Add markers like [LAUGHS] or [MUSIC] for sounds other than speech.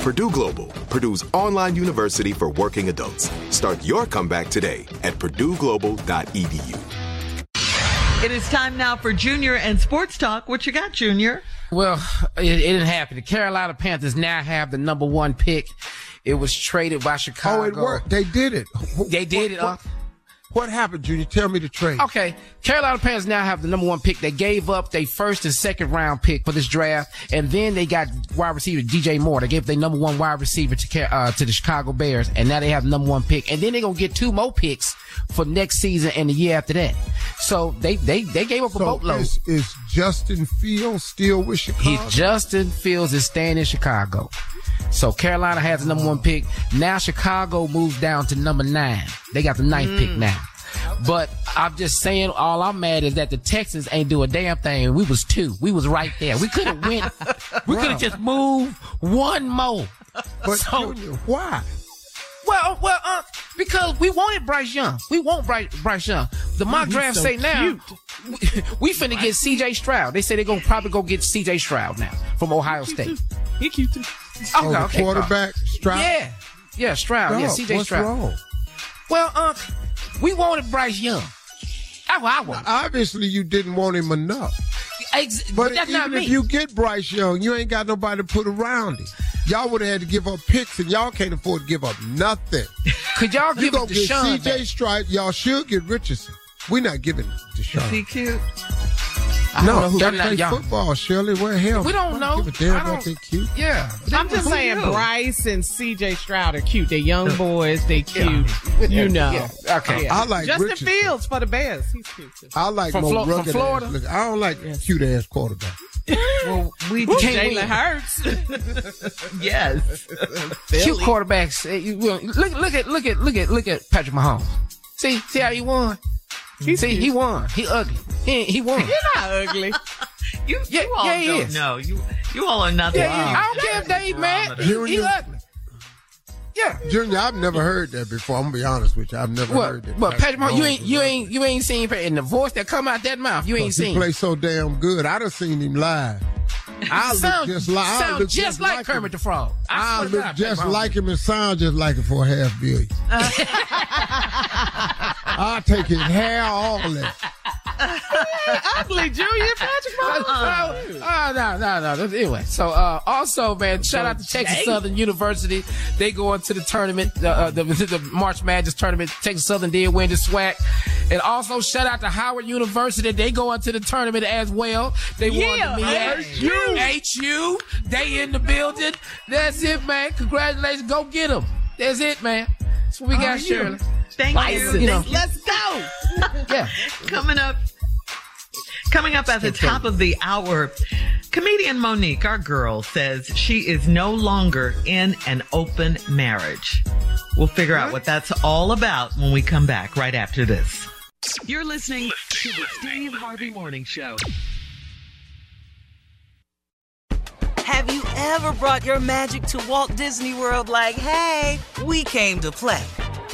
Purdue Global, Purdue's online university for working adults. Start your comeback today at purdueglobal.edu. It is time now for Junior and Sports Talk. What you got, Junior? Well, it, it didn't happen. The Carolina Panthers now have the number one pick. It was traded by Chicago. Oh, it worked. They did it. They did it. Uh, What happened, Junior? Tell me the trade. Okay, Carolina Panthers now have the number one pick. They gave up their first and second round pick for this draft, and then they got wide receiver DJ Moore. They gave their number one wide receiver to uh, to the Chicago Bears, and now they have the number one pick. And then they're gonna get two more picks for next season and the year after that. So they they they gave up a boatload. is, is Justin Fields still with Chicago? He Justin Fields is staying in Chicago. So Carolina has the number one pick. Now Chicago moves down to number nine. They got the ninth pick now. But I'm just saying, all I'm mad is that the Texans ain't do a damn thing. We was two. We was right there. We could have went. [LAUGHS] We could have just moved one more. but so- Junior, why? Well, well, uh, because we wanted Bryce Young. We want Bryce, Bryce Young. The mock he's draft so say now we, [LAUGHS] we finna get C.J. Stroud. They say they're gonna probably go get C.J. Stroud now from Ohio State. He cute too. Oh, Oh, the okay, quarterback, Stroud? Yeah, yeah, Stroud. yeah, Dog, C.J. what's Stroud. wrong? Well, uh, we wanted Bryce Young. That's what I want. Obviously, you didn't want him enough. Ex- But, but that's even not me. if you get Bryce Young, you ain't got nobody to put around him. Y'all would have had to give up picks, and y'all can't afford to give up nothing. [LAUGHS] Could y'all You give gonna it to get C.J. Stroud. Y'all should get Richardson. We're not giving it to Sean. He cute. I don't know No, who they I'm play y'all- football, Shirley. Where hell? We don't know. Give a damn I about don't- they cute. Yeah, I'm just saying, you? Bryce and C.J. Stroud are cute. They're young boys. They cute. [LAUGHS] You know. Yeah, okay. Yeah. I like Justin Richardson. Fields for the Bears. He's cute too. I like From more Flo- from rugged Florida? ass. Look, I don't like cute ass quarterback. [LAUGHS] Well, we can't Jalen win. Hurts. [LAUGHS] yes. Cute quarterbacks. you- well, Look, look at, look at, look at, look at Patrick Mahomes. See, see how he won. See, he won. He ugly. He, he won. You're not ugly. [LAUGHS] You, Yeah, you all yeah, he don't is. know. You, you all are nothing. Yeah, yeah. I don't care if they mad. He, he ugly. Yeah. Junior, I've never heard that before. I'm gonna be honest with you. I've never What? heard that. What? Patrick Mahomes, you ain't, you ugly. ain't, you ain't seen in the voice that come out that mouth. You ain't seen. He seen. plays so damn good. I done seen him live. I sound look just like I look just, like, him. Kermit the Frog. I to look God, just like him and sound just like him for a half billion. [LAUGHS] I'll take his hair, all that. Ugly, Junior. Patrick Mahomes. Oh, no, no, no. Anyway, so uh, also, man, shout out to Texas Southern University. They go into the tournament, uh, the, the March Madness tournament. Texas Southern did win the SWAC. And also, shout out to Howard University. They go into the tournament as well. They Yeah, won the MEAC. HU. They in the building. That's it, man. Congratulations. Go get them. That's it, man. That's what we got, Shirley. Thank you. You know. Let's go. [LAUGHS] Yeah. Coming up, coming up at the top of the hour, comedian Mo'Nique, our girl, says she is no longer in an open marriage. We'll figure out what that's all about when we come back right after this. You're listening to the Steve Harvey Morning Show. Have you ever brought your magic to Walt Disney World like, hey, we came to play?